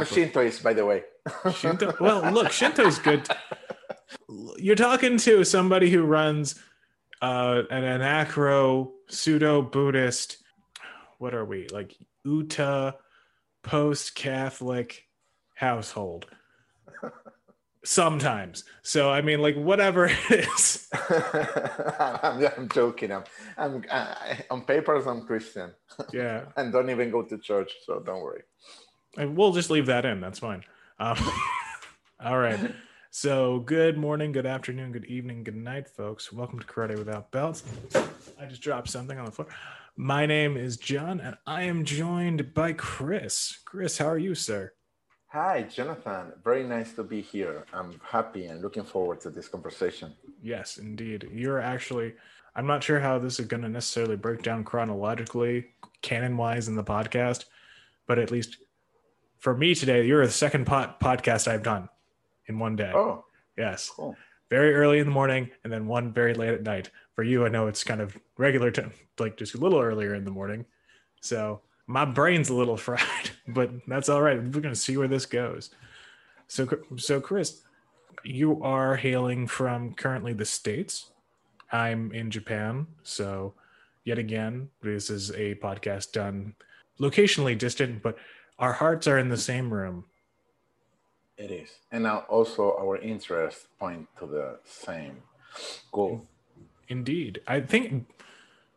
I'm a Shintoist, by the way. Shinto. Well, look, Shinto's good. You're talking to somebody who runs uh, an anacro pseudo Buddhist. What are we like? Uta post Catholic household. Sometimes. So I mean, like whatever it is. I'm, I'm, joking. I'm, I'm I, on papers I'm Christian. Yeah. and don't even go to church, so don't worry. We'll just leave that in. That's fine. Um, all right. So, good morning, good afternoon, good evening, good night, folks. Welcome to Karate Without Belts. I just dropped something on the floor. My name is John, and I am joined by Chris. Chris, how are you, sir? Hi, Jonathan. Very nice to be here. I'm happy and looking forward to this conversation. Yes, indeed. You're actually, I'm not sure how this is going to necessarily break down chronologically, canon wise in the podcast, but at least for me today, you're the second pod- podcast I've done in one day. Oh, yes. Cool. Very early in the morning and then one very late at night. For you, I know it's kind of regular time, like just a little earlier in the morning. So my brain's a little fried, but that's all right. We're going to see where this goes. So, so Chris, you are hailing from currently the States. I'm in Japan. So, yet again, this is a podcast done locationally distant, but our hearts are in the same room. It is. And now also our interests point to the same goal. Indeed. I think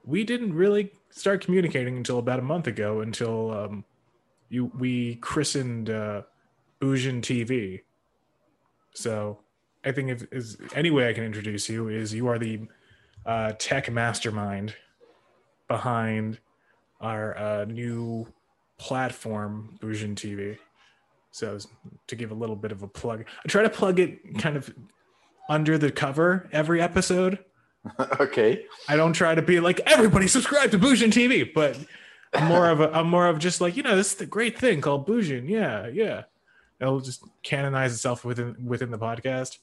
we didn't really start communicating until about a month ago until um, you we christened uh, Bujin TV. So I think if is any way I can introduce you is you are the uh, tech mastermind behind our uh, new platform, Bujin TV. So to give a little bit of a plug, I try to plug it kind of under the cover every episode. okay. I don't try to be like everybody subscribe to Bujin TV, but I'm more of a I'm more of just like you know this is the great thing called Bujin. Yeah, yeah. It'll just canonize itself within within the podcast.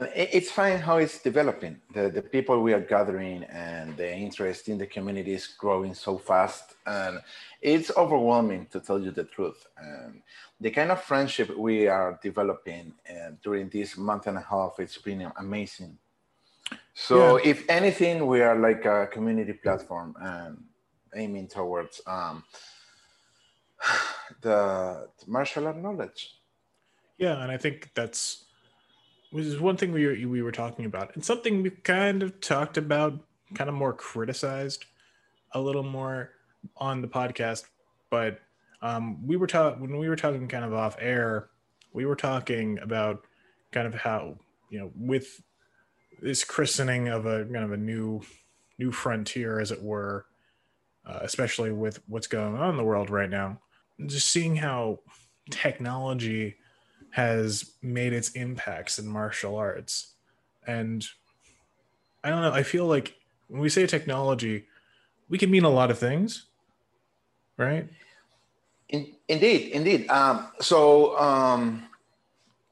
It's fine how it's developing. The, the people we are gathering and the interest in the community is growing so fast. And it's overwhelming to tell you the truth. And the kind of friendship we are developing uh, during this month and a half, it's been amazing. So, yeah. if anything, we are like a community platform and aiming towards um, the martial art knowledge. Yeah, and I think that's which is one thing we were, we were talking about. And something we kind of talked about kind of more criticized a little more on the podcast but um, we were talking when we were talking kind of off air we were talking about kind of how you know with this christening of a kind of a new new frontier as it were uh, especially with what's going on in the world right now just seeing how technology has made its impacts in martial arts. And I don't know, I feel like when we say technology, we can mean a lot of things, right? In, indeed, indeed. Um, so um,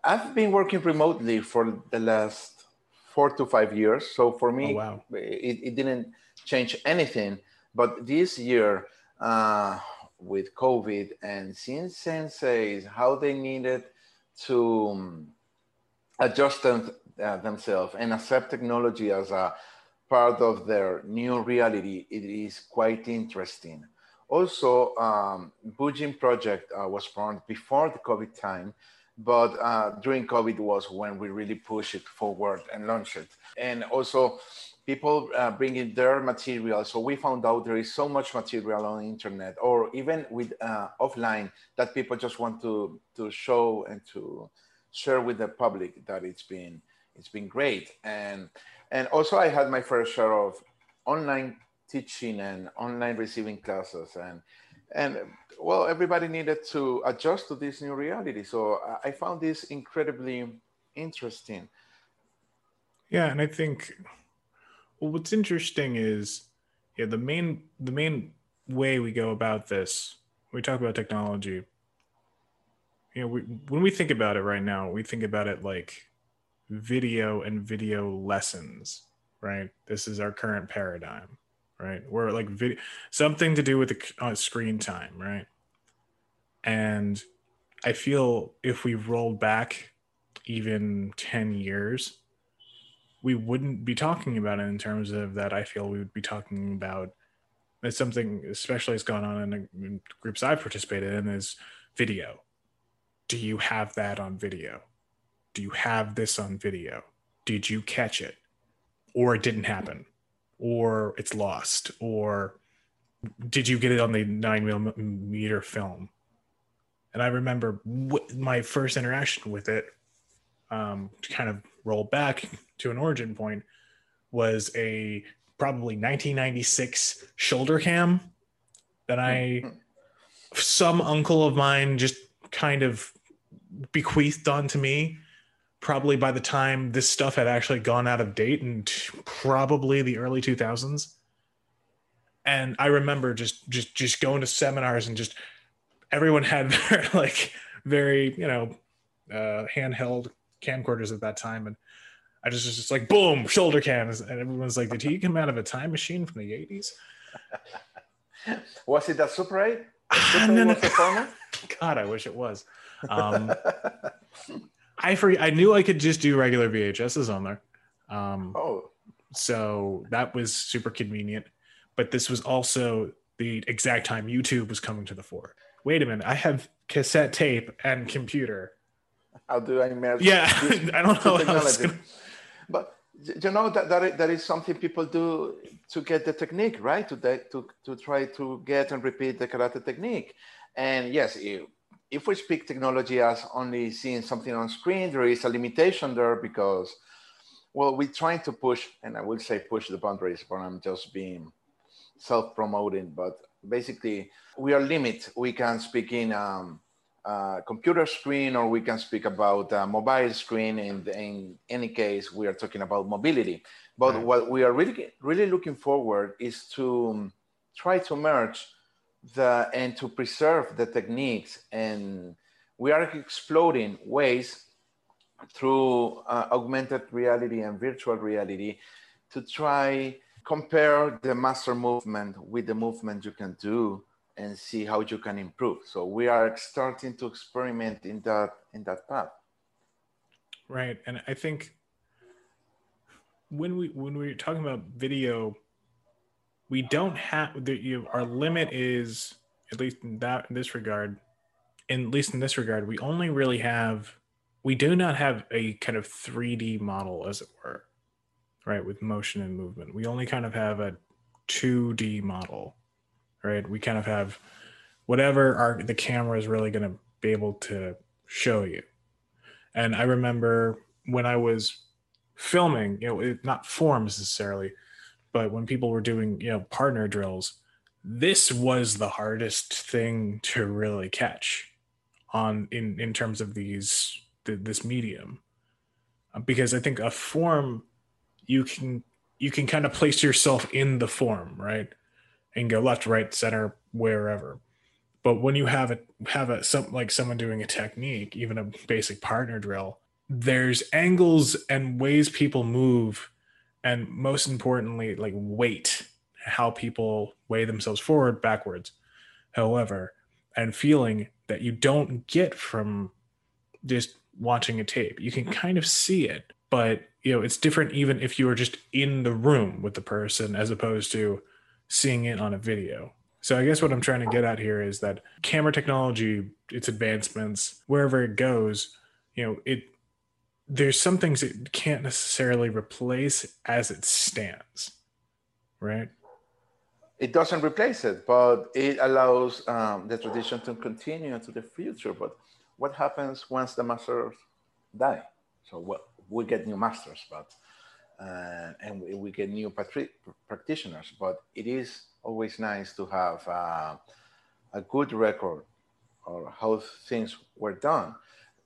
I've been working remotely for the last four to five years. So for me, oh, wow. it, it, didn't change anything. But this year, uh, with COVID and seeing senseis, how they needed to um, adjust them, uh, themselves and accept technology as a part of their new reality, it is quite interesting. Also, um, Bujin project uh, was formed before the COVID time, but uh, during COVID was when we really pushed it forward and launched it. And also, people uh, bringing their material. So we found out there is so much material on the internet, or even with uh, offline, that people just want to to show and to share with the public that it's been it's been great. And and also I had my first share of online teaching and online receiving classes and and well everybody needed to adjust to this new reality so i found this incredibly interesting yeah and i think well what's interesting is yeah the main the main way we go about this we talk about technology you know we, when we think about it right now we think about it like video and video lessons right this is our current paradigm right? Where like video, something to do with the uh, screen time, right? And I feel if we rolled back even 10 years, we wouldn't be talking about it in terms of that. I feel we would be talking about it's something, especially has gone on in, the, in groups I've participated in, is video. Do you have that on video? Do you have this on video? Did you catch it? Or it didn't happen? Or it's lost? Or did you get it on the nine millimeter film? And I remember my first interaction with it, um, kind of roll back to an origin point, was a probably 1996 shoulder cam that I, some uncle of mine just kind of bequeathed onto me. Probably by the time this stuff had actually gone out of date and probably the early 2000s. And I remember just just just going to seminars and just everyone had their like very you know uh, handheld camcorders at that time, and I just was just like boom shoulder cams, and everyone's like, did he come out of a time machine from the eighties? was it a Super 8? Super no, no. God, I wish it was. Um, I forget. I knew I could just do regular VHSs on there. Um, oh, so that was super convenient. But this was also the exact time YouTube was coming to the fore wait a minute, I have cassette tape and computer. How do I merge? Yeah, I don't know. Gonna... But you know that, that that is something people do to get the technique right to to to try to get and repeat the karate technique. And yes, if we speak technology as only seeing something on screen, there is a limitation there because, well, we're trying to push, and I will say push the boundaries, but I'm just being self-promoting. But basically we are limit. We can speak in um, uh, computer screen or we can speak about mobile screen. In, in any case, we are talking about mobility. But right. what we are really, really looking forward is to um, try to merge the and to preserve the techniques. And we are exploring ways through uh, augmented reality and virtual reality to try compare the master movement with the movement you can do and see how you can improve. So we are starting to experiment in that in that path. Right, and I think when we when we're talking about video, we don't have the you, our limit is at least in that in this regard. In, at least in this regard, we only really have we do not have a kind of 3D model, as it were right with motion and movement we only kind of have a 2d model right? We kind of have whatever our the camera is really going to be able to show you. And i remember when i was filming you know it, not forms necessarily but when people were doing you know partner drills this was the hardest thing to really catch on in in terms of these the, this medium. Uh, because i think a form you can you can kind of place yourself in the form, right? And go left, right, center, wherever. But when you have a have a some like someone doing a technique, even a basic partner drill, there's angles and ways people move, and most importantly, like weight, how people weigh themselves forward, backwards, however, and feeling that you don't get from just watching a tape. You can kind of see it, but you know it's different even if you are just in the room with the person as opposed to seeing it on a video. So i guess what i'm trying to get at here is that camera technology its advancements wherever it goes you know it there's some things it can't necessarily replace as it stands right? It doesn't replace it but it allows um, the tradition to continue into the future. But what happens once the masters die? So we get new masters, but uh, and we, get new patri- practitioners. But it is always nice to have uh, a good record or how things were done.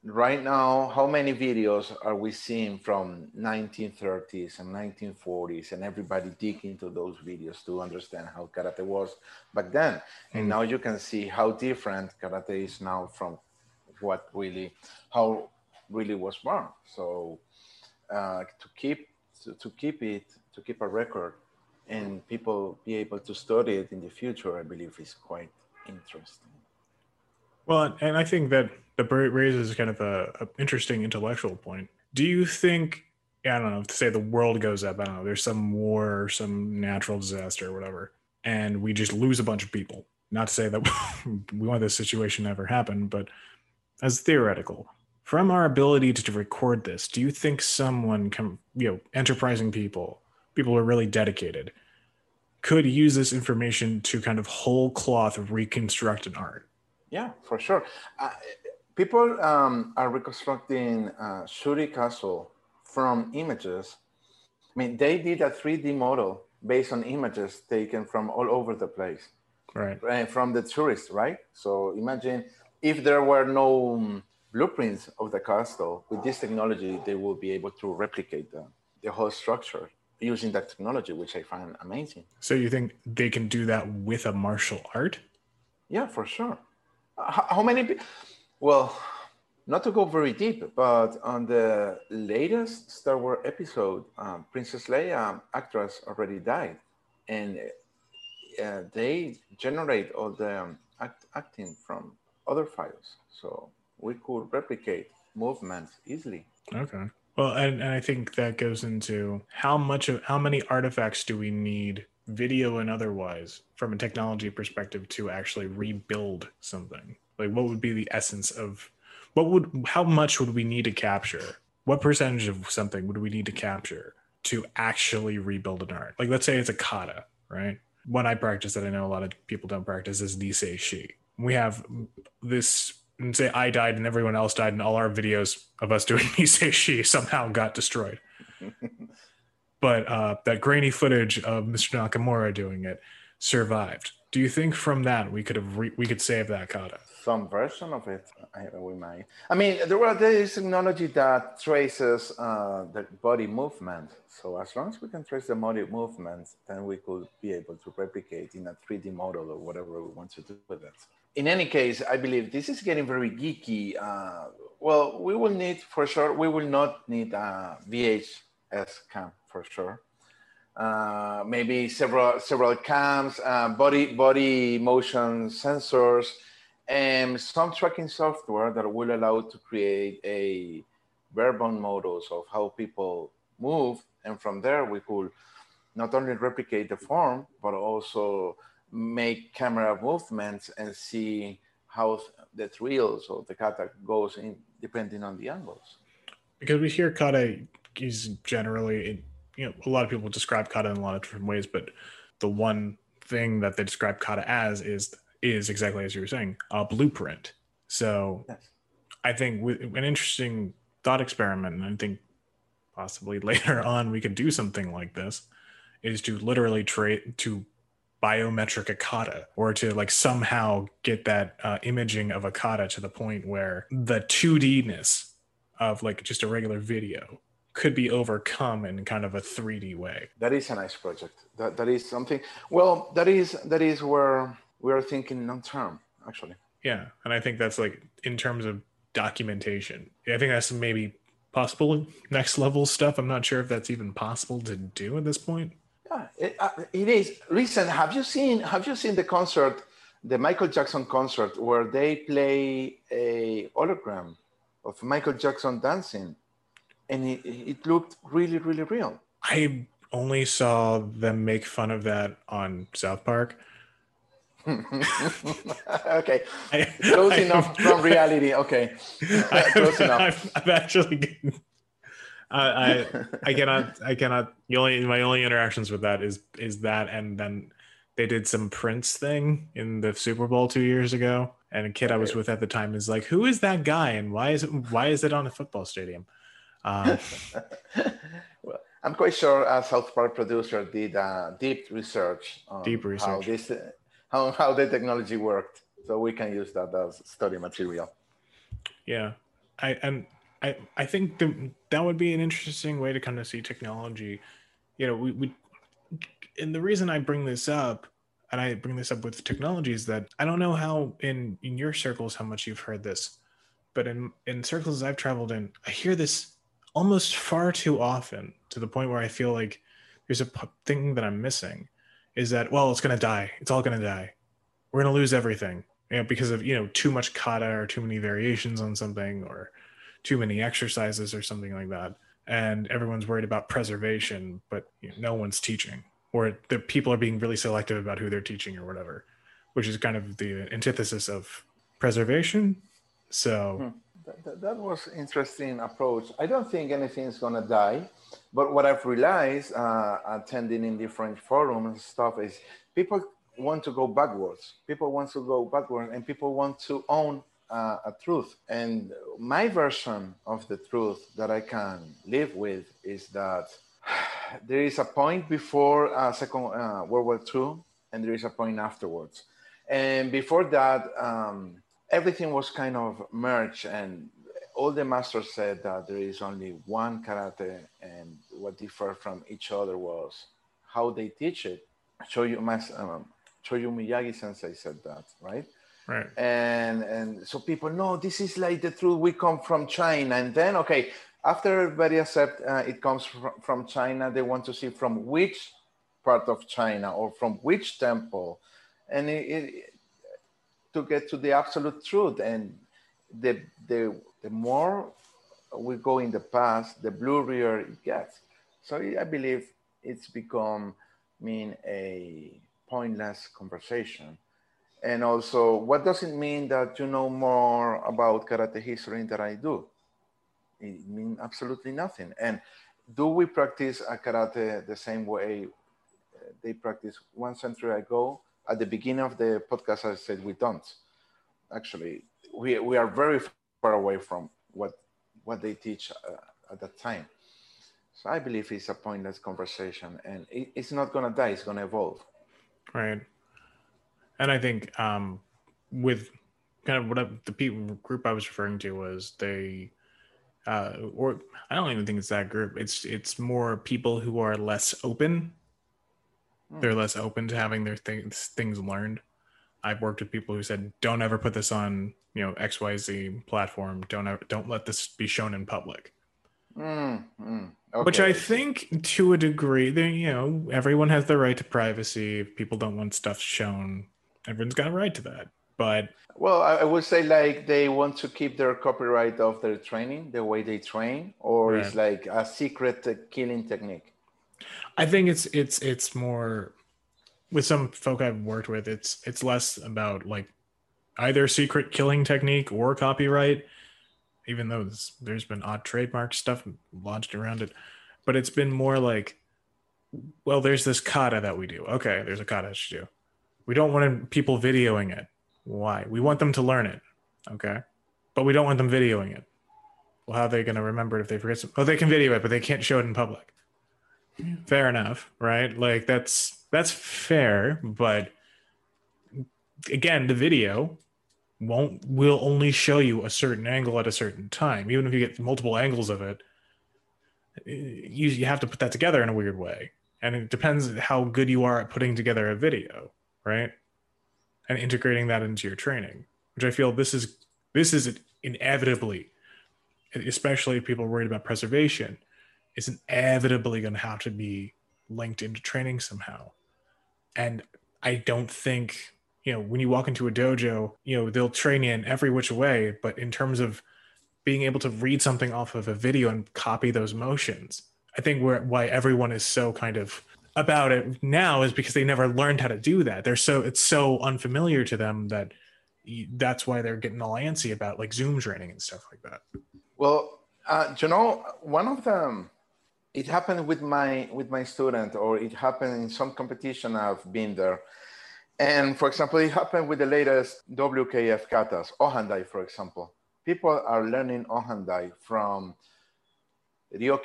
Right now, how many videos are we seeing from 1930s and 1940s, and everybody dig into those videos to understand how karate was back then? Mm. And now you can see how different karate is now from what really, how really was born. So uh, to keep to, to keep it to keep a record and people be able to study it in the future i believe is quite interesting Well, and I think that that raises kind of a, a interesting intellectual point. Do you think I don't know, to say the world goes up, I don't know, there's some war some natural disaster or whatever, and we just lose a bunch of people. Not to say that we want this situation to ever happen, but as theoretical, from our ability to, to record this, do you think someone, can, you know, enterprising people, people who are really dedicated, could use this information to kind of whole cloth reconstruct an art? Yeah, for sure. Uh, people um, are reconstructing uh, Shuri Castle from images. I mean, they did a 3D model based on images taken from all over the place. Right. right from the tourists, right? So imagine if there were no um, blueprints of the castle, with this technology, they will be able to replicate the, the whole structure using that technology, which I find amazing. So you think they can do that with a martial art? Yeah, for sure. How, how many? Well, not to go very deep, but on the latest Star Wars episode, um, Princess Leia actress already died, and uh, they generate all the um, act, acting from other files, so replicate movements easily. Okay. Well, and, and I think that goes into how much of how many artifacts do we need, video and otherwise, from a technology perspective, to actually rebuild something? Like, what would be the essence of what would how much would we need to capture? What percentage of something would we need to capture to actually rebuild an art? Like let's say it's a kata, right? One I practice that I know a lot of people don't practice is Niseishi. We have this and say I died and everyone else died, and all our videos of us doing Niseishi somehow got destroyed. but uh, that grainy footage of Mr. Nakamura doing it survived. Do you think from that we could have re- we could save that kata? some version of it. I, we might. I mean, there, were, there is technology that traces uh, the body movement. So as long as we can trace the body movements, then we could be able to replicate in a 3D model or whatever we want to do with it. In any case, I believe this is getting very geeky. Uh, well, we will need for sure. We will not need a VHS cam for sure. Uh, maybe several several cams, uh, body body motion sensors and some tracking software that will allow to create a bare-bone models of how people move. And from there, we could not only replicate the form, but also make camera movements and see how the thrills of the kata goes in depending on the angles. Because we hear kata is generally, you know, a lot of people describe kata in a lot of different ways, but the one thing that they describe kata as is is exactly as you were saying a blueprint. So yes. I think with an interesting thought experiment, and I think possibly later on we could do something like this, is to literally trade to biometric Akata or to like somehow get that uh, imaging of Akata to the point where the 2D-ness of like just a regular video could be overcome in kind of a 3D way. That is a nice project. That that is something. Well, that is that is where we are thinking long term actually yeah and i think that's like in terms of documentation i think that's maybe possible next level stuff i'm not sure if that's even possible to do at this point yeah it, uh, it is listen have you seen have you seen the concert the michael jackson concert where they play a hologram of michael jackson dancing and it, it looked really really real i only saw them make fun of that on south park okay. Close I, enough I, from reality. Okay. Close enough. I've, I've actually I, I I cannot I cannot the only my only interactions with that is is that and then they did some Prince thing in the Super Bowl two years ago. And a kid. I was with at the time is like, who is that guy and why is it why is it on a football stadium? Um, well, I'm quite sure a South Park producer did uh, deep research on deep research. how this how, how the technology worked. So we can use that as study material. Yeah. I and I I think the, that would be an interesting way to kind of see technology. You know, we, we and the reason I bring this up and I bring this up with technology is that I don't know how in in your circles how much you've heard this, but in in circles I've traveled in, I hear this almost far too often to the point where I feel like there's a thing that I'm missing is that well it's going to die it's all going to die we're going to lose everything you know, because of you know too much kata or too many variations on something or too many exercises or something like that. And everyone's worried about preservation but you know, no one's teaching or the people are being really selective about who they're teaching or whatever which is kind of the antithesis of preservation. So hmm. that, that, was interesting approach. I don't think anything's going to die but what i've realized uh, attending in different forums and stuff is people want to go backwards. People want to go backwards and people want to own uh, a truth. And my version of the truth that I can live with is that there is a point before uh, Second uh, World War II, and there is a point afterwards. And before that, um, everything was kind of merged, and all the masters said that there is only one karate, and what differed from each other was how they teach it. Chojun, um, Miyagi Sensei said that, right? Right. And and so people know this is like the truth. We come from China, and then okay, after everybody accept uh, it comes from, from China, they want to see from which part of China or from which temple, and it, it, to get to the absolute truth. And the the the more we go in the past, the blurrier it gets. So I believe it's become I mean a pointless conversation and also, what does it mean that you know more about karate history than I do? It means absolutely nothing. And do we practice a karate the same way they practiced one century ago? At the beginning of the podcast, I said we don't. Actually, we, we are very far away from what what they teach uh, at that time. So I believe it's a pointless conversation, and it, it's not going to die. It's going to evolve. Right and I think um, with kind of what I, the people group I was referring to was they, uh, or I don't even think it's that group. It's it's more people who are less open. Mm. They're less open to having their things things learned. I've worked with people who said, "Don't ever put this on you know X Y Z platform. Don't ever, don't let this be shown in public." Mm, mm, okay. Which I think, to a degree, they you know everyone has the right to privacy. If people don't want stuff shown, everyone's got a right to that. But well, I would say like they want to keep their copyright of their training, the way they train, or right. it's like a secret killing technique. I think it's it's it's more with some folk I've worked with. It's it's less about like either secret killing technique or copyright, even though there's been odd trademark stuff launched around it. But it's been more like, well, there's this kata that we do. Okay, there's a kata to do we don't want people videoing it. Why? We want them to learn it. Okay. But we don't want them videoing it. Well, how are they going to remember it if they forget? Some- oh, they can video it, but they can't show it in public. Fair enough, right? Like that's that's fair, but again, the video won't will only show you a certain angle at a certain time. Even if you get multiple angles of it, you you have to put that together in a weird way, and it depends how good you are at putting together a video right? And integrating that into your training, which I feel this is this is inevitably, especially if people are worried about preservation, is inevitably going to have to be linked into training somehow. And I don't think you know when you walk into a dojo, you know they'll train you in every which way, but in terms of being able to read something off of a video and copy those motions, I think where why everyone is so kind of about it now is because they never learned how to do that. They're so it's so unfamiliar to them that that's why they're getting all antsy about like Zoom training and stuff like that. Well, uh, you know, one of them, it happened with my with my student, or it happened in some competition. I've been there, and for example, it happened with the latest WKF katas, Ohandai, for example. People are learning Ohandai from Ryo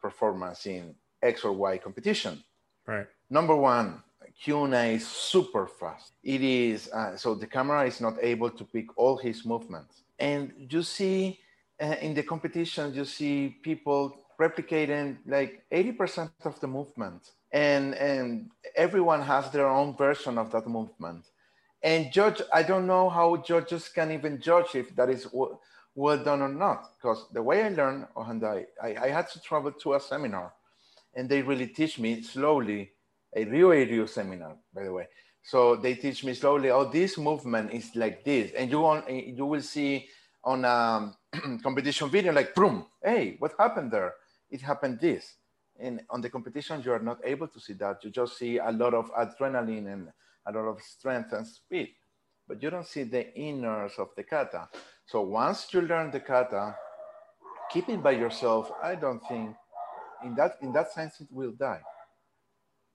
performance in X or Y competition. Right. Number one, Kiyuna is super fast. It is uh, so the camera is not able to pick all his movements, and you see uh, in the competition you see people replicating like 80% of the movement, and and everyone has their own version of that movement. And judge, I don't know how judges can even judge if that is w- well done or not, because the way I learned Ohandai, I, I had to travel to a seminar and they really teach me slowly a Ryuei Ryu seminar, by the way. So they teach me slowly. Oh, this movement is like this, and you want you will see on um, a competition video like, boom, hey, what happened there? It happened this. And on the competition, you are not able to see that. You just see a lot of adrenaline and a lot of strength and speed, but you don't see the inners of the kata. So once you learn the kata, keep it by yourself. I don't think in that in that sense it will die.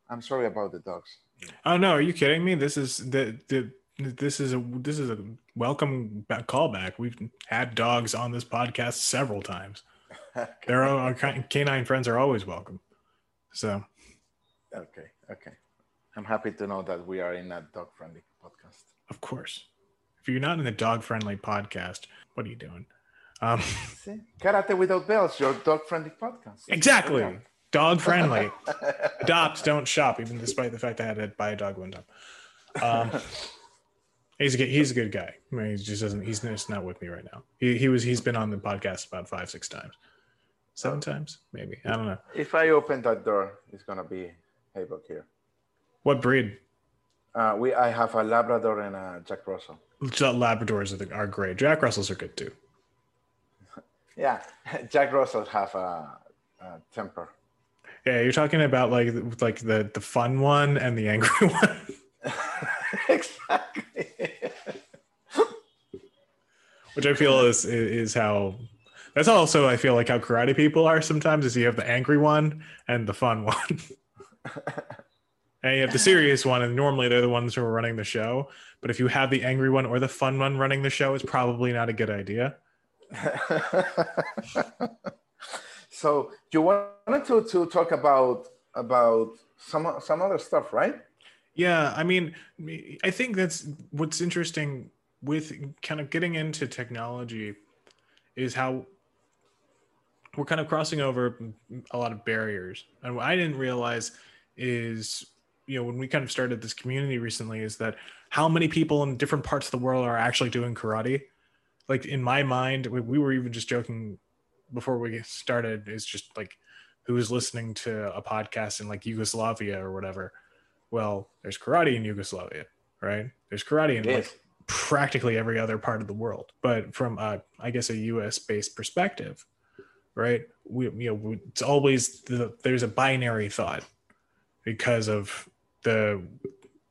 I'm sorry about the dogs. Oh no, are you kidding me? This is the the this is a this is a welcome callback. We've had dogs on this podcast several times. Their our canine friends are always welcome. So, okay, okay. I'm happy to know that we are in a dog friendly podcast. Of course. If you're not in the dog friendly podcast, what are you doing? Um, See? Karate without belts, your dog friendly podcast. Exactly. Dog friendly. Adopt, don't shop, even despite the fact I had to buy a dog one time. Um, he's a good, he's a good guy. I mean, he just doesn't. He's just not with me right now. He he was he's been on the podcast about five six times, seven times maybe. I don't know. If I open that door, it's gonna be Haybuck here. What breed? Uh, we I have a Labrador and a Jack Russell. Labradors are, the, are great. Jack Russells are good too. Yeah, Jack Russell have a, a temper. Yeah, you're talking about like like the the fun one and the angry one. exactly. Which I feel is is how that's also I feel like how karate people are sometimes is you have the angry one and the fun one. and you have the serious one, and normally they're the ones who are running the show. But if you have the angry one or the fun one running the show, it's probably not a good idea. So you wanted to, to talk about about some some other stuff, right? Yeah, I mean, I think that's what's interesting with kind of getting into technology is how we're kind of crossing over a lot of barriers. And what I didn't realize is, you know, when we kind of started this community recently, is that how many people in different parts of the world are actually doing karate. Like in my mind, we were even just joking before we started, is just like who's listening to a podcast in like Yugoslavia or whatever well, there's karate in Yugoslavia, right? There's karate in like practically every other part of the world. But from a, I guess a U.S. based perspective, right? We you know it's always the, there's a binary thought because of the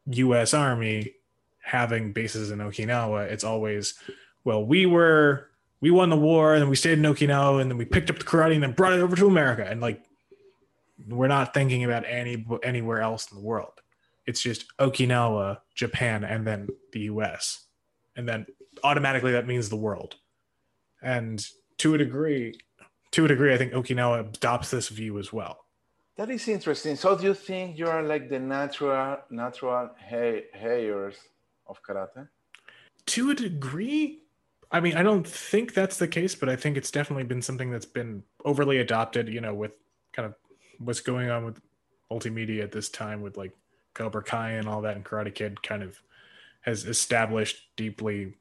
U.S. Army having bases in Okinawa. It's always well, we were we won the war and then we stayed in Okinawa and then we picked up the karate and then brought it over to America and like we're not thinking about any anywhere else in the world it's just Okinawa, Japan, and then the US. And then automatically that means the world. And to a degree, to a degree, I think Okinawa adopts this view as well. That is interesting. So do you think you are like the natural natural heirs of karate? To a degree, I mean, I don't think that's the case, but I think it's definitely been something that's been overly adopted, you know, with kind of what's going on with multimedia at this time with like Cobra Kai and all that, and Karate Kid kind of has established deeply,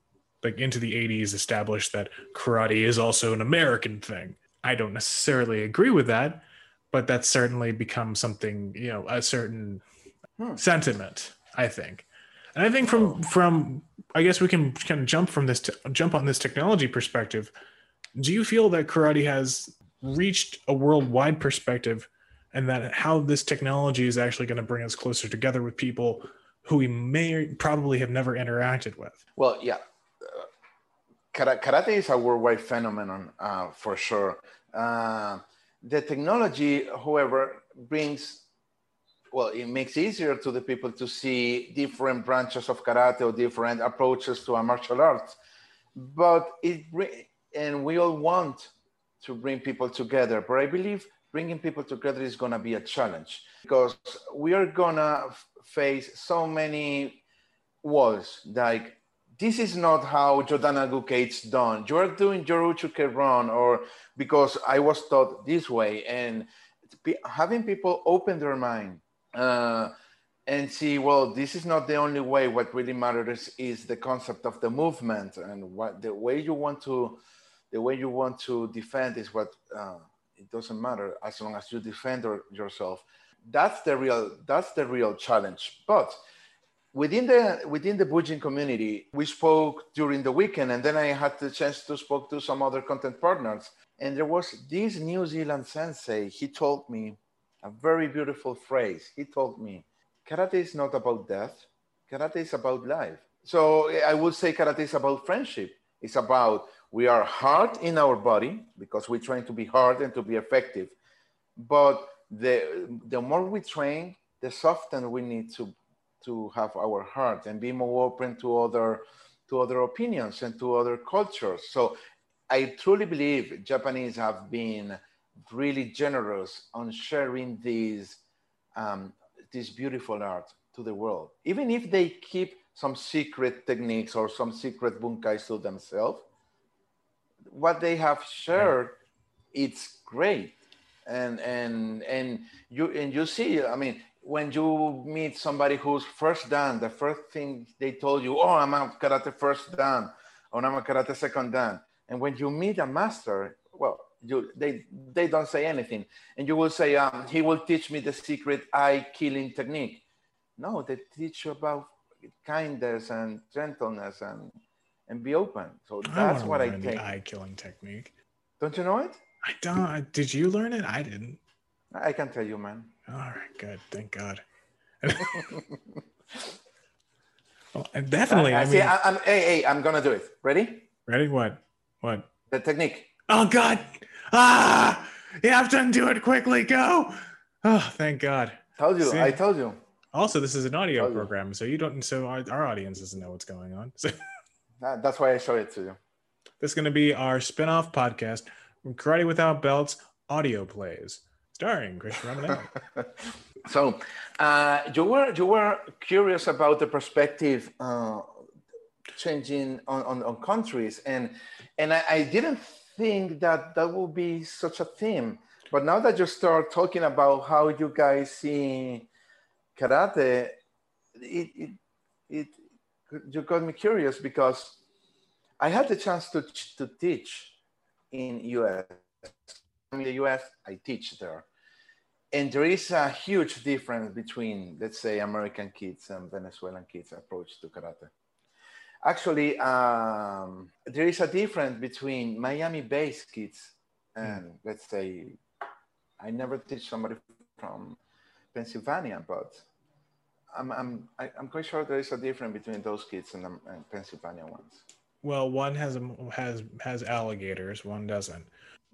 like into the 80s, established that karate is also an American thing. I don't necessarily agree with that, but that's certainly become something, you know, a certain hmm. sentiment, I think. And I think from from I guess we can kind of jump from this to jump on this technology perspective. Do you feel that karate has reached a worldwide perspective and that how this technology is actually going to bring us closer together with people who we may probably have never interacted with. Well, yeah, uh, karate is a worldwide phenomenon uh, for sure. Uh, the technology, however, brings well, it makes easier to the people to see different branches of karate or different approaches to a martial arts. But it and we all want to bring people together. But I believe bringing people together is going to be a challenge because we are going to face so many walls like this is not how Jodanaguke's done. You're doing your uchi uke or because I was taught this way and having people open their mind uh, and see, well, this is not the only way. What really matters is the concept of the movement and what the way you want to, the way you want to defend is what uh, it doesn't matter as long as you defend yourself that's the real that's the real challenge but within the within the Bujin community, we spoke during the weekend, and then I had the chance to speak to some other content partners. And there was this New Zealand sensei. He told me a very beautiful phrase. He told me, "Karate is not about death. Karate is about life." So I would say karate is about friendship. It's about we are hard in our body because we're trying to be hard and to be effective. But the the more we train, the softer we need to to have our heart and be more open to other to other opinions and to other cultures. So I truly believe Japanese have been really generous on sharing these um, this beautiful art to the world, even if they keep some secret techniques or some secret bunkais to themselves. What they have shared, it's great, and and and you and you see. I mean, when you meet somebody who's first dan, the first thing they told you, oh, I'm a karate first dan, or I'm a karate second dan. And when you meet a master, you, they, they don't say anything. And you will say, um, he will teach me the secret eye killing technique. No, they teach you about kindness and gentleness and, and be open. So that's I what I think. eye killing technique. Don't you know it? I don't. Did you learn it? I didn't. I can tell you, man. All right, good. Thank God. well, definitely. I, I, I mean, I, am hey, hey, I'm gonna do it. Ready? Ready? What? What? The technique. Oh God! Ah! You have to undo it quickly. Go! Oh, thank God. Told you. See? I told you. Also, this is an audio program, so you don't. So our, our audience doesn't know what's going on. So that's why I show it to you. This is going to be our spin-off podcast, Karate Without Belts audio plays starring Christian Ramonelli. so uh, you were you were curious about the perspective uh, changing on, on, on, countries, and and I, I, didn't think that that would be such a theme. But now that you start talking about how you guys see karate, it, it, it you got me curious because I had the chance to to teach in US in the US, I teach there. And there is a huge difference between, let's say, American kids and Venezuelan kids' approach to karate. Actually, um, there is a difference between Miami-based kids and, mm. let's say, I never teach somebody from Pennsylvania, but I'm, I'm, I, am i am quite sure there is a difference between those kids and the and Pennsylvania ones. Well, one has has has alligators, one doesn't.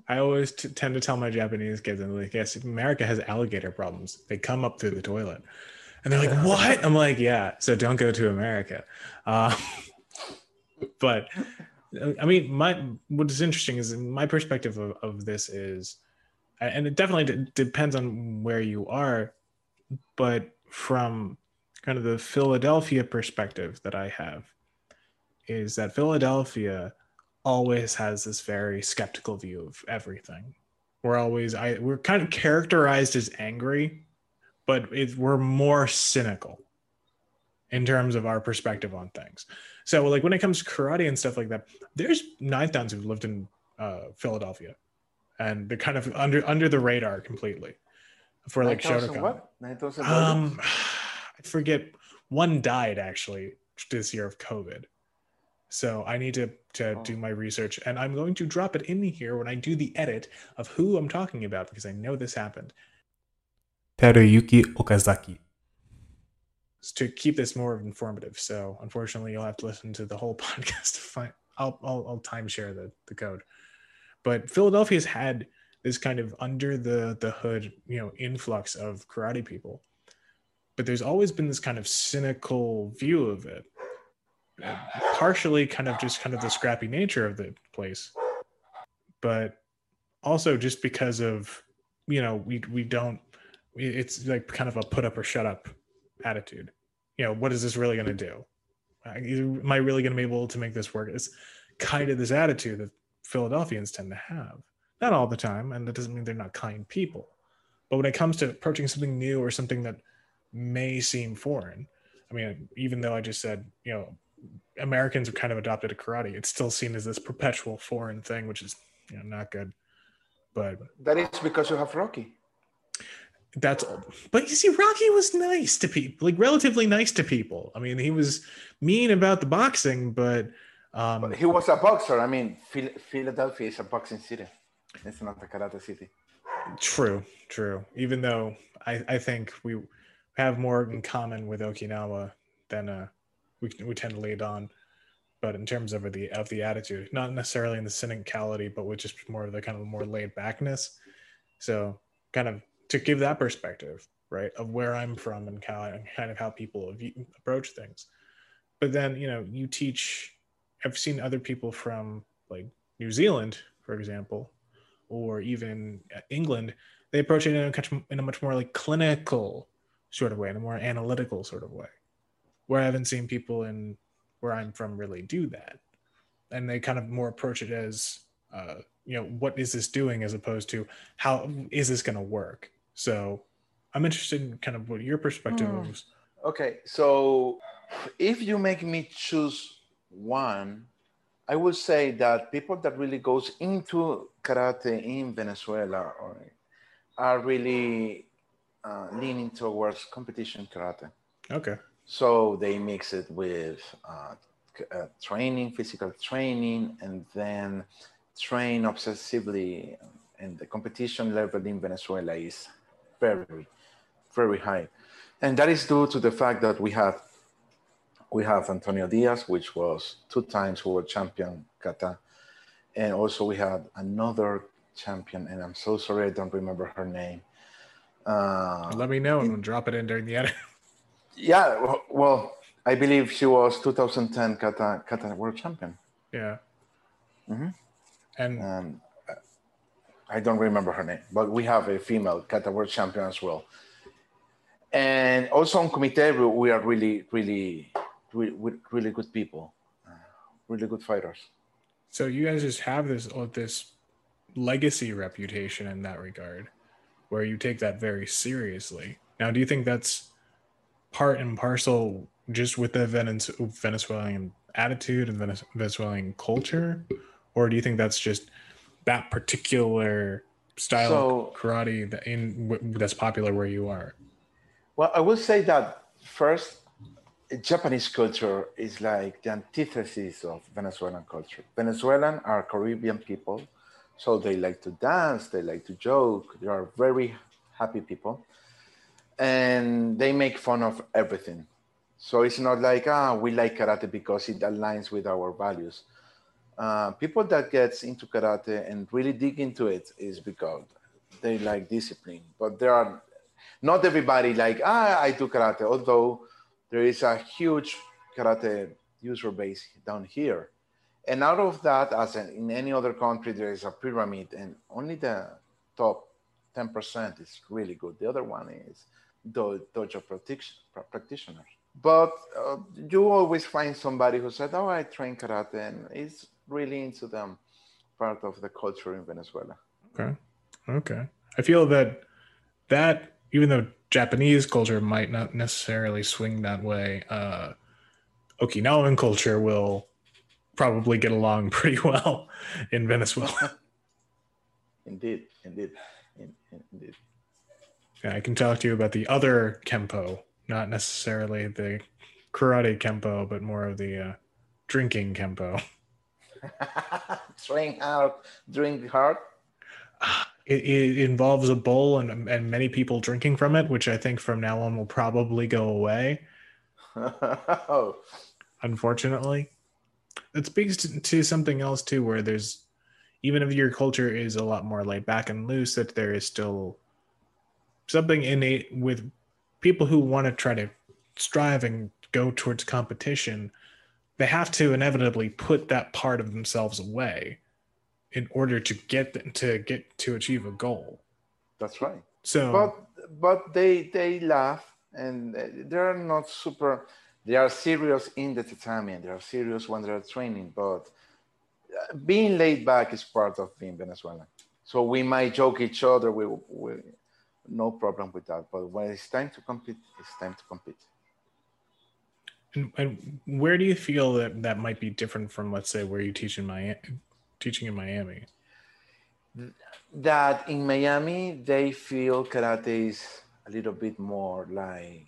I always t- tend to tell my Japanese kids, and like, yes, America has alligator problems. They come up through the toilet, and they're like, "What?" I'm like, "Yeah." So don't go to America. Uh, but I mean, my what is interesting is my perspective of, of this is, and it definitely d- depends on where you are, but from kind of the Philadelphia perspective that I have, is that Philadelphia always has this very skeptical view of everything. We're always I we're kind of characterized as angry, but it, we're more cynical in terms of our perspective on things. So like when it comes to karate and stuff like that, there's Ninth who've lived in uh, Philadelphia, and they're kind of under under the radar completely for like Shotokan. What? Um, I forget. One died actually this year of COVID. So I need to, to oh. do my research and I'm going to drop it in here when I do the edit of who I'm talking about because I know this happened. Teruyuki Okazaki. To keep this more informative. So unfortunately you'll have to listen to the whole podcast to find I'll I'll, I'll timeshare the, the code. But Philadelphia's had this kind of under the the hood, you know, influx of karate people. But there's always been this kind of cynical view of it partially kind of just kind of the scrappy nature of the place, but also just because of you know we we don't it's like kind of a put up or shut up attitude. You know, what is this really going to do? Am I really going to be able to make this work? It's kind of this attitude that Philadelphians tend to have. Not all the time, and that doesn't mean they're not kind people. But when it comes to approaching something new or something that may seem foreign, I mean, even though I just said, you know, Americans have kind of adopted a karate, it's still seen as this perpetual foreign thing, which is you know, not good. But that is because you have Rocky. That's all. But you see, Rocky was nice to people, like relatively nice to people. I mean, he was mean about the boxing, but, um, but he was a boxer. I mean, Philadelphia is a boxing city. It's not a karate city. True, true. Even though I, I think we have more in common with Okinawa than uh, we we tend to lead on. But in terms of the of the attitude, not necessarily in the cynicality, but with just more of the kind of more laid backness. So kind of to give that perspective, right, of where I'm from and kind of, how people approach things. But then you know you teach. I've seen other people from like New Zealand, for example, or even England, they approach it in a, in a much more like clinical sort of way, in a more analytical sort of way. Where I haven't seen people in where I'm from really do that, and they kind of more approach it as, uh, you know, what is this doing as opposed to how is this going to work. So, I'm interested in kind of what your perspective mm. is. Okay, so if you make me choose one, I would say that people that really goes into karate in Venezuela are really uh, leaning towards competition karate. Okay. So they mix it with uh, uh, training, physical training, and then train obsessively. And the competition level in Venezuela is very, very high. And that is due to the fact that we have we have Antonio Diaz, which was two times world champion kata, and also we had another champion, and I'm so sorry I don't remember her name. Uh, Let me know and we'll drop it in during the edit. Yeah, well, I believe she was 2010 kata kata world champion. Yeah. Mm-hmm. And um, I don't remember her name, but we have a female kata world champion as well. And also on Kumite, we are really, really really, really good people, uh, really good fighters. So you guys just have this oh, this legacy reputation in that regard, where you take that very seriously. Now, do you think that's part and parcel just with the Venezuelan attitude and Venezuelan culture, or do you think that's just that particular style so, of karate that in that's popular where you are? Well, I will say that first Japanese culture is like the antithesis of Venezuelan culture. Venezuelan are Caribbean people, so they like to dance, they like to joke, they are very happy people, and they make fun of everything. So it's not like ah we like karate because it aligns with our values. Uh, people that gets into karate and really dig into it is because they like discipline. But there are not everybody like ah I do karate, although there is a huge karate user base down here. And out of that, as in any other country, there is a pyramid, and only the top 10% is really good. The other one is do, dojo practitioners. But uh, you always find somebody who said, Oh, I train karate, and is really into them, part of the culture in Venezuela. Okay. Okay. I feel that that, even though Japanese culture might not necessarily swing that way. Uh, Okinawan culture will probably get along pretty well in Venezuela. Indeed, indeed, indeed. Yeah, I can talk to you about the other kempo, not necessarily the karate kempo, but more of the uh, drinking kempo. Train hard, drink hard. it, it, involves a bowl and, and many people drinking from it, which I think from now on will probably go away. oh. Unfortunately, it speaks to, to something else too, where there's even if your culture is a lot more laid back and loose, that there is still something innate with people who want to try to strive and go towards competition. They have to inevitably put that part of themselves away in order to get to get to achieve a goal. That's right. So, but but they they laugh and they're not super. They are serious in the tatami and they are serious when they're training. But uh, being laid back is part of being Venezuelan. So we might joke each other. We, we no problem with that. But when it's time to compete, it's time to compete. And, and, where do you feel that that might be different from, let's say, where you teach in Miami, teaching in Miami? that in Miami they feel karate is a little bit more like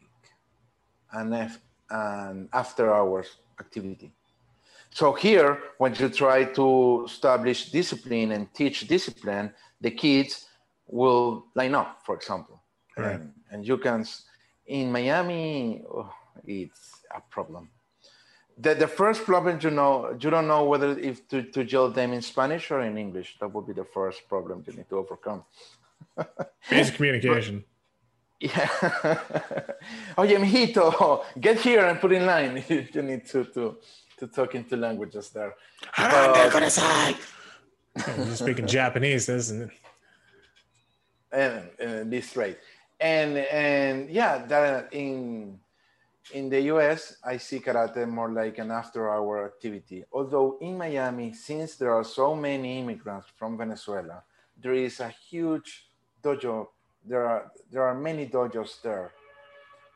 an, F, an after hours activity. So here, when you try to establish discipline and teach discipline, the kids will line up, for example, right. and, and you can. In Miami, oh, it's a problem. The, the first problem you know you don't know whether if to, to yell them in Spanish or in English. That would be the first problem you need to overcome. Basic communication. Yeah. Oye, mijito, get here and put in line. you need to, to, to talk into languages there. Ah, but, You're speaking Japanese, isn't it? And, and this right. And and yeah, that in in the US, I see karate more like an after hour activity. Although in Miami, since there are so many immigrants from Venezuela, there is a huge dojo there are there are many dojos there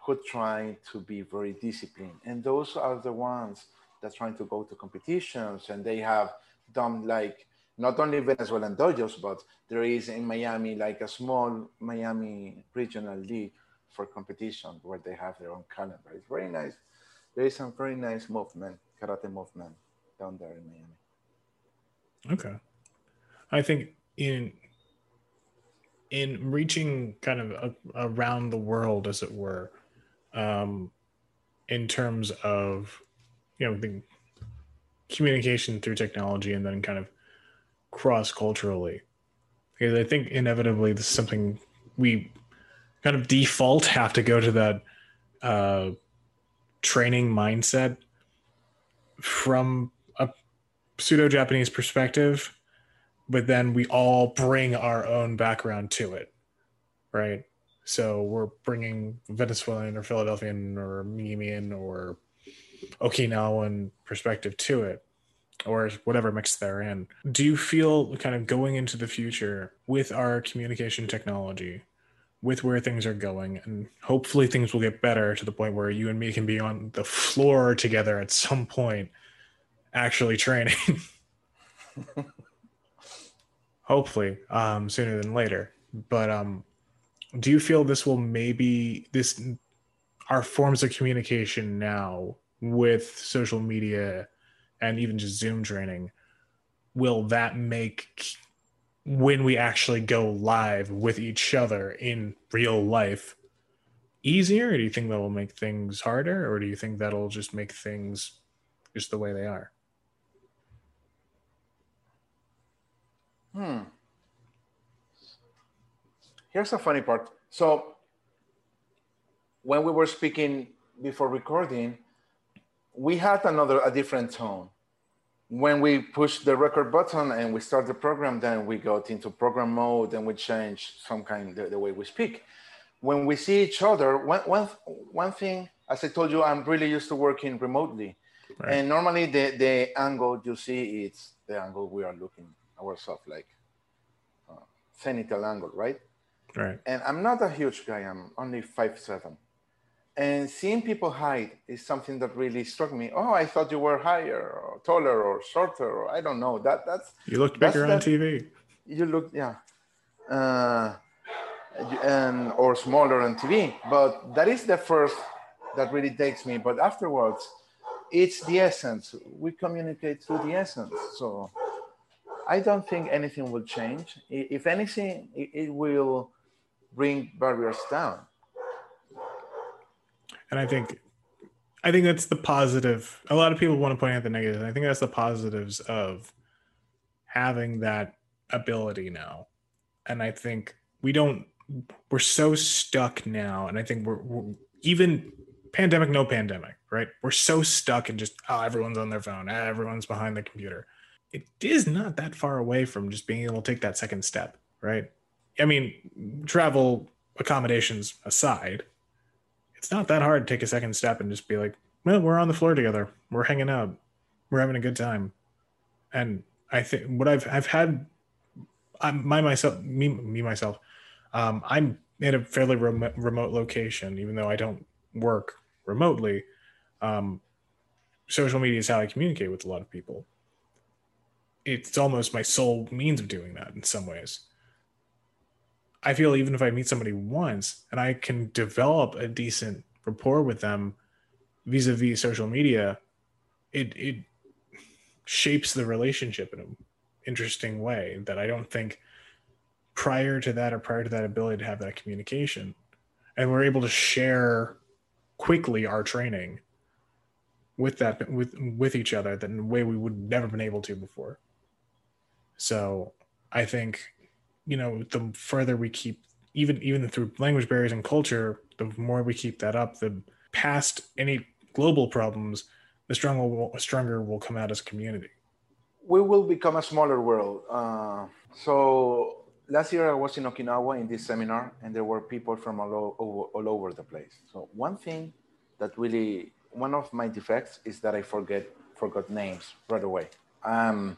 who try to be very disciplined and those are the ones that trying to go to competitions and they have done like not only venezuelan dojos but there is in miami like a small miami regional league for competition where they have their own calendar. It's very nice. There is some very nice movement karate movement down there in miami. Okay. I think in in reaching kind of a, around the world, as it were, um, in terms of you know the communication through technology and then kind of cross culturally, because I think inevitably this is something we kind of default have to go to that uh, training mindset from a pseudo Japanese perspective but then we all bring our own background to it, right? So we're bringing Venezuelan or Philadelphian or Miamian or Okinawan perspective to it, or whatever mix they're in. Do you feel kind of going into the future with our communication technology, with where things are going, and hopefully things will get better to the point where you and me can be on the floor together at some point, actually training? hopefully um, sooner than later. But um, do you feel this will maybe this our forms of communication now with social media and even just Zoom training will that make when we actually go live with each other in real life easier? Or do you think that will make things harder, or do you think that'll just make things just the way they are? Hmm. Here's a funny part. So when we were speaking before recording, we had another a different tone. When we push the record button and we start the program, then we got into program mode and we change some kind the, the way we speak. When we see each other, one, one, one thing, as I told you, I'm really used to working remotely. Right. And normally the, the angle you see is the angle we are looking ourselves like uh, zenithal angle, right? Right. And I'm not a huge guy. I'm only five seven. And seeing people hide is something that really struck me. Oh, I thought you were higher or taller or shorter or I don't know. That that's you looked bigger on TV. You look yeah, uh, and or smaller on TV. But that is the first that really takes me. But afterwards, it's the essence. We communicate through the essence. So I don't think anything will change. If anything, it, will bring barriers down. And I think, I think that's the positive. A lot of people want to point out the negatives. I think that's the positives of having that ability now. And I think we don't. We're so stuck now, and I think we're, we're even pandemic, no pandemic, right? We're so stuck in just oh, everyone's on their phone, everyone's behind the computer it is not that far away from just being able to take that second step, right? I mean, travel accommodations aside, it's not that hard to take a second step and just be like, well, we're on the floor together. We're hanging out. We're having a good time. And I think what I've I've had I'm my myself me me myself um, I'm in a fairly remote, remote location even though I don't work remotely um, social media is how I communicate with a lot of people it's almost my sole means of doing that in some ways. I feel even if I meet somebody once and I can develop a decent rapport with them vis-a-vis social media, it it shapes the relationship in an interesting way that I don't think prior to that or prior to that ability to have that communication and we're able to share quickly our training with that with with each other that in a way we would never been able to before. So i think you know the further we keep even even through language barriers and culture the more we keep that up the past any global problems the stronger will, stronger will come out as a community we will become a smaller world uh, so last year I was in Okinawa in this seminar, and there were people from all over, all over the place. So one thing that really, one of my defects is that I forget forgot names right away. Um,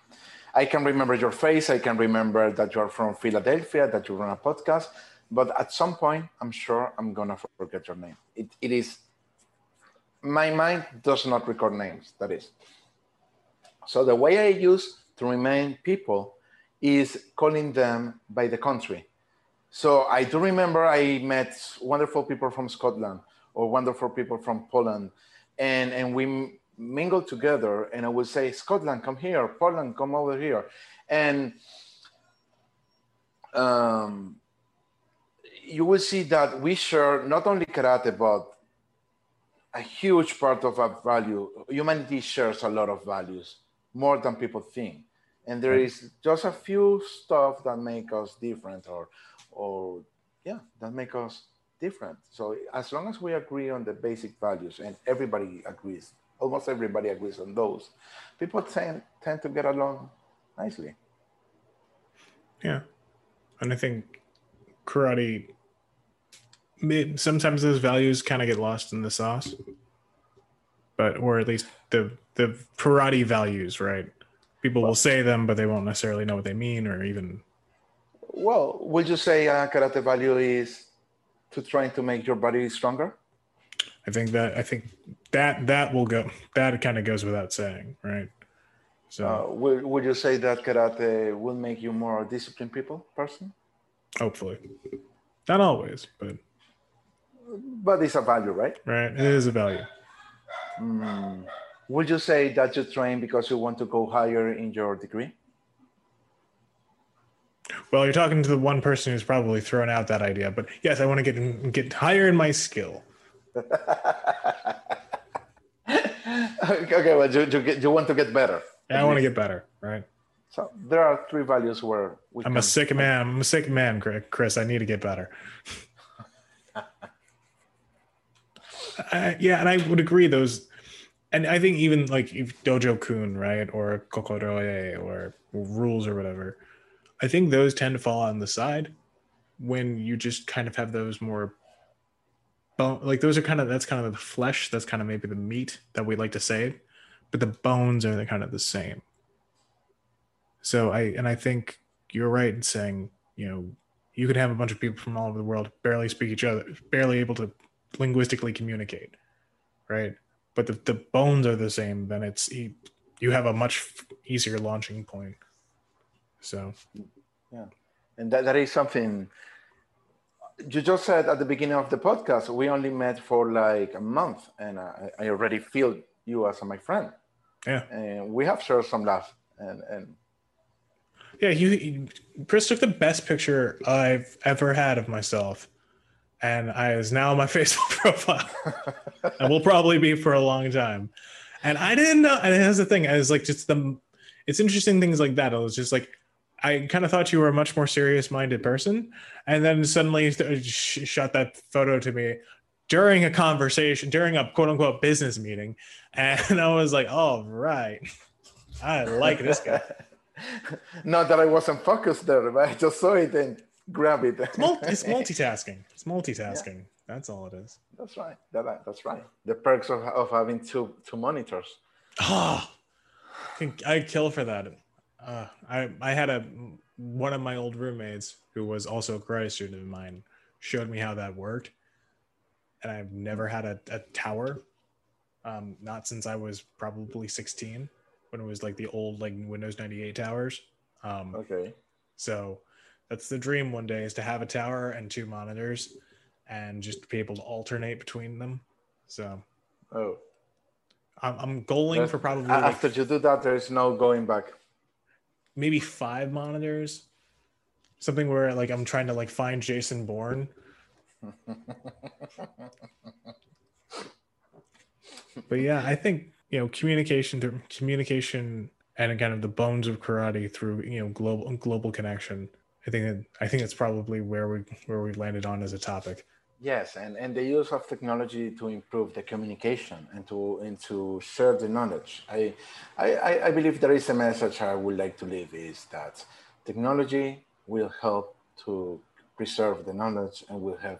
I can remember your face. I can remember that you're from Philadelphia, that you run a podcast. But at some point, I'm sure I'm gonna forget your name. It, it is my mind does not record names. That is. So the way I use to remain people is calling them by the country. So I do remember I met wonderful people from Scotland or wonderful people from Poland, and, and we mingled together. And I would say, Scotland, come here, Poland, come over here. And um, you will see that we share not only karate, but a huge part of our value. Humanity shares a lot of values, more than people think and there is just a few stuff that make us different or or yeah that make us different so as long as we agree on the basic values and everybody agrees almost everybody agrees on those people tend tend to get along nicely yeah and i think karate sometimes those values kind of get lost in the sauce but or at least the the karate values right people will say them, but they won't necessarily know what they mean or even. Well, would you say uh, karate value is to trying to make your body stronger? I think that I think that that will go. That kind of goes without saying, right? So, uh, would, would you say that karate will make you more disciplined people person? Hopefully, not always, but but it's a value, right? Right, it is a value. Mm. Would you say that you train because you want to go higher in your degree? Well, you're talking to the one person who's probably thrown out that idea, but yes, I want to get get higher in my skill. okay, well, you, you, get, you want to get better. Yeah, I want to get better, right? So there are three values where I'm can... a sick man. I'm a sick man, Chris. I need to get better. yeah, and I would agree. Those and I think even like if Dojo Kun, right, or Kokoroe or rules or whatever, I think those tend to fall on the side when you just kind of have those more bone like those are kind of that's kind of the flesh, that's kind of maybe the meat that we like to say, but the bones are the kind of the same. So I and I think you're right in saying, you know, you could have a bunch of people from all over the world barely speak each other, barely able to linguistically communicate, right? but the, the bones are the same, then it's you have a much easier launching point. So, yeah, and that, that is something you just said at the beginning of the podcast. We only met for like a month, and I, I already feel you as my friend. Yeah, and we have shared some laughs and and. Yeah, you Chris took the best picture I've ever had of myself and I is now my Facebook profile, and will probably be for a long time. And I didn't know. And that's the thing. I was like, just the. It's interesting things like that. I was just like, I kind of thought you were a much more serious-minded person, and then suddenly uh, sh- shot that photo to me during a conversation, during a quote-unquote business meeting, and I was like, "Oh right, I like this guy." Not that I wasn't focused there, but I just saw it and grab it. It's, multi- it's multitasking. It's multitasking. Yeah. That's all it is. That's right. That, that's right. The perks of, of having two two monitors. Oh, I'd kill for that. Uh, I I had a one of my old roommates who was also a karate student of mine showed me how that worked, and I've never had a, a tower, um, not since I was probably sixteen. when it was like the old like Windows 98 towers. Um, Okay. so that's the dream one day is to have a tower and two monitors and just be able to alternate between them. So Oh. I'm, I'm That- for probably A- like After you do that, there is no going back. Maybe five monitors. Something where like I'm trying to like find Jason Bourne. But yeah, I think you know communication through communication and kind of the bones of karate through you know global global connection. I think that I think that's probably where we where we landed on as a topic. Yes, and, and the use of technology to improve the communication and to and to share the knowledge. I, I, I- believe there is a message I would like to leave is that technology will help to preserve the knowledge and will help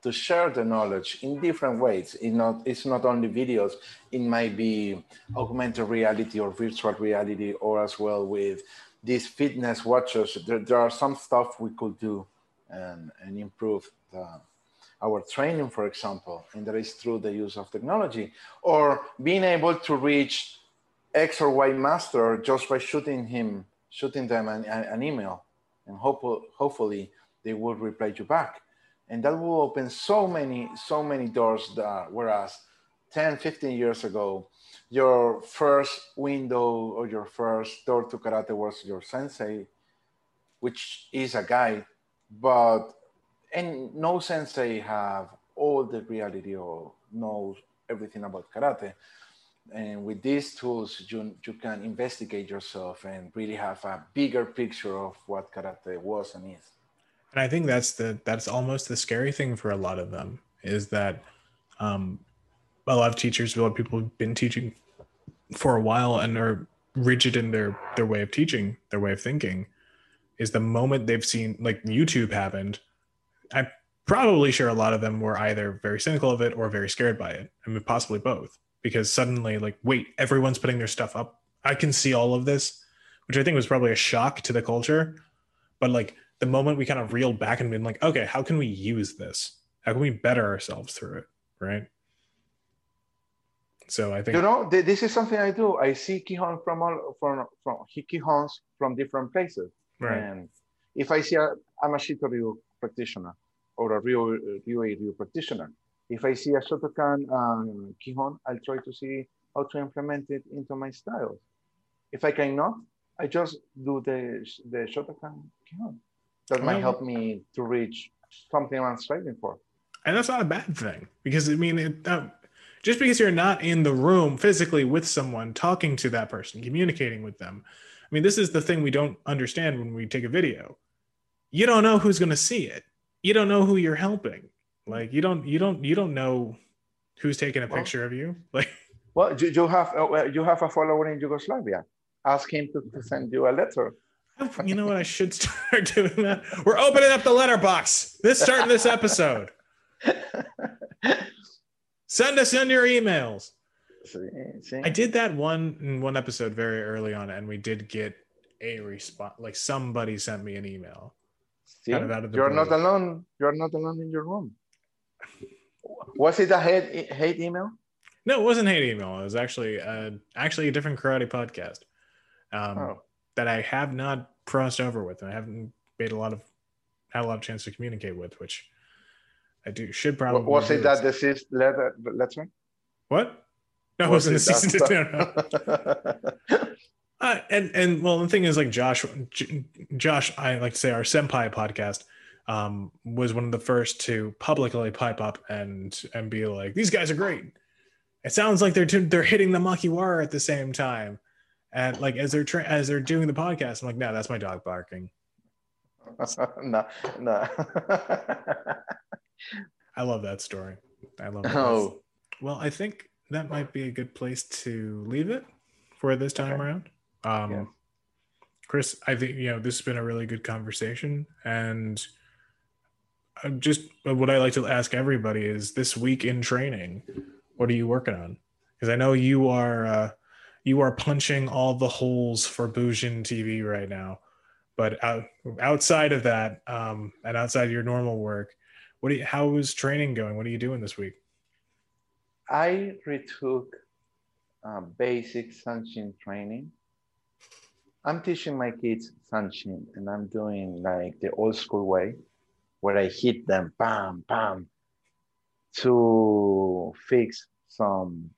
to share the knowledge in different ways. It not, it's not only videos, it might be augmented reality or virtual reality, or as well with these fitness watches. There, there are some stuff we could do and, and improve the, our training, for example, and that is through the use of technology, or being able to reach X or Y master just by shooting him, shooting them an, an email, and hope, hopefully they will reply you back, and that will open so many, so many doors. That, whereas 10, 15 years ago, your first window or your first door to karate was your sensei, which is a guy, but and no sensei have all the reality or knows everything about karate and with these tools you, you can investigate yourself and really have a bigger picture of what karate was and is And I think that's the that's almost the scary thing for a lot of them is that um, a lot of teachers, a lot of people have been teaching for a while and are rigid in their their way of teaching, their way of thinking. Is the moment they've seen like YouTube happened, I'm probably sure a lot of them were either very cynical of it or very scared by it. I mean, possibly both, because suddenly, like, wait, everyone's putting their stuff up. I can see all of this, which I think was probably a shock to the culture. But like the moment we kind of reeled back and been like, okay, how can we use this? How can we better ourselves through it? Right. So I think you know th- this is something i do i see kihon from all from from kihons from different places right. and if i see a, i'm a shito ryu practitioner or a ryu ryu ryu practitioner if i see a shotokan um, kihon i'll try to see how to implement it into my styles if i cannot i just do the the shotokan kihon that might Oh. help me to reach something i'm striving for and that's not a bad thing because I mean, it, uh, just because you're not in the room physically with someone, talking to that person, communicating with them. I mean, this is the thing we don't understand when we take a video. You don't know who's going to see it. You don't know who you're helping. Like you don't, you don't, you don't know who's taking a Well- picture of you. Like well you, you have uh, you have a follower in yugoslavia ask him to, to send you a letter you know what? I should start doing that. We're opening up the letterbox. This starting this episode. Send us in your emails. See, see? I did that one in one episode very early on, and we did get a response. Like somebody sent me an email. See? kind of out of the You're blue. not alone. You're not alone in your room. Was it a hate, hate email? No, it wasn't hate email. It was actually uh, actually a different karate podcast um, Oh. that I have not crossed over with, and I haven't made a lot of had a lot of chance to communicate with, which I do should probably. was do it that the sis letter? letter? what? No, it Was wasn't a season. no, no. Uh, and and well, the thing is, like Josh, J- Josh, I like to say our senpai podcast um, was one of the first to publicly pipe up and and be like, these guys are great. It sounds like they're they're hitting the makiwara at the same time, and like as they're tra- as they're doing the podcast, I'm like, no, that's my dog barking. no, no. I love that story. I love it. oh, Well, I think that might be a good place to leave it for this time Okay. around. Um, Yeah. Chris, I think you know this has been a really good conversation, and uh, just what I like to ask everybody is this week in training, what are you working on? Because I know you are uh, you are punching all the holes for Bujin TV right now, but out, outside of that, um, and outside your normal work, what do you, how is training going? What are you doing this week? I retook uh, basic Sanchin training. I'm teaching my kids Sanchin and I'm doing like the old school way where I hit them, bam, bam, to fix some,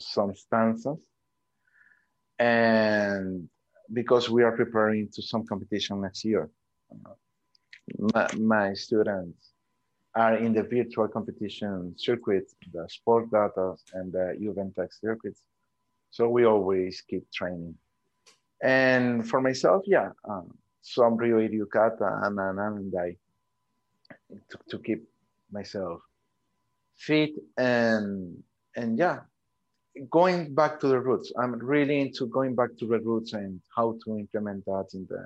some stanzas. And because we are preparing to some competition next year, my, my students are in the virtual competition circuit, the sport data and the Juventex circuits. So we always keep training. And for myself, yeah, um, some Rio Yucata and Anandai to, to keep myself fit and and yeah, going back to the roots. I'm really into going back to the roots and how to implement that in the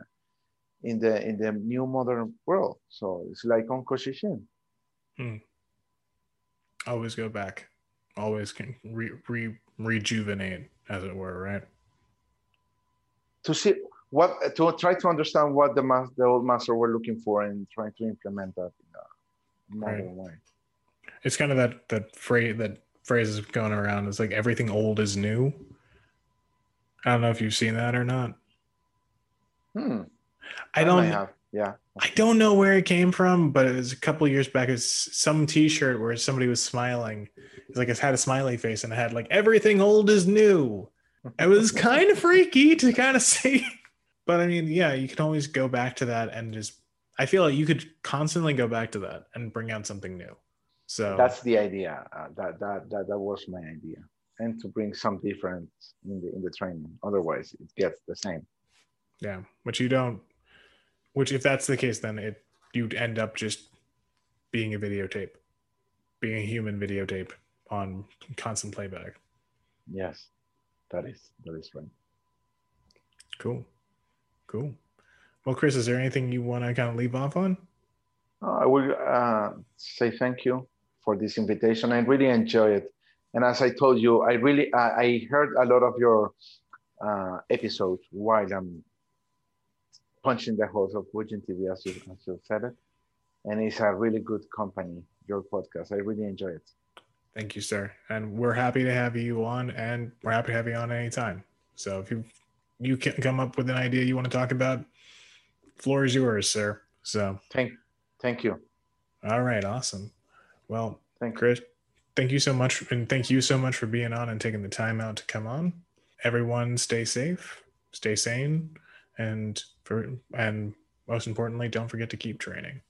in the in the new modern world. So it's like Onko Chishin. Hmm. Always go back. Always can re, re, rejuvenate, as it were, right? To see what to try to understand what the mas- the old master were looking for and trying to implement that in a modern right. way. It's kind of that that phrase that phrase is going around. It's like everything old is new. I don't know if you've seen that or not. Hmm. I, I don't. Yeah. I don't know where it came from, but it was a couple years back. It's some T-shirt where somebody was smiling. It's like it had a smiley face and it had like everything old is new. It was kind of freaky to kind of see, but I mean, yeah, you can always go back to that and just. I feel like you could constantly go back to that and bring out something new. So that's the idea. Uh, that, that that that was my idea, and to bring some difference in the in the training. Otherwise, it gets the same. Yeah, which you don't which, if that's the case, then it you'd end up just being a videotape, being a human videotape on constant playback. Yes, that is that is right. Cool, cool. Well, Chris, is there anything you want to kind of leave off on? Uh, I will uh, say thank you for this invitation. I really enjoy it, and as I told you, I really uh, I heard a lot of your uh, episodes while I'm punching the holes of Woojin TV, as you, as you said it. And it's a really good company, your podcast. I really enjoy it. Thank you, sir. And we're happy to have you on, and we're happy to have you on anytime. So if you you can come up with an idea you want to talk about, floor is yours, sir. So thank thank you. All right, awesome. Well, thank Chris. Thank you so much, and thank you so much for being on and taking the time out to come on. Everyone, stay safe, stay sane, and for and most importantly, don't forget to keep training.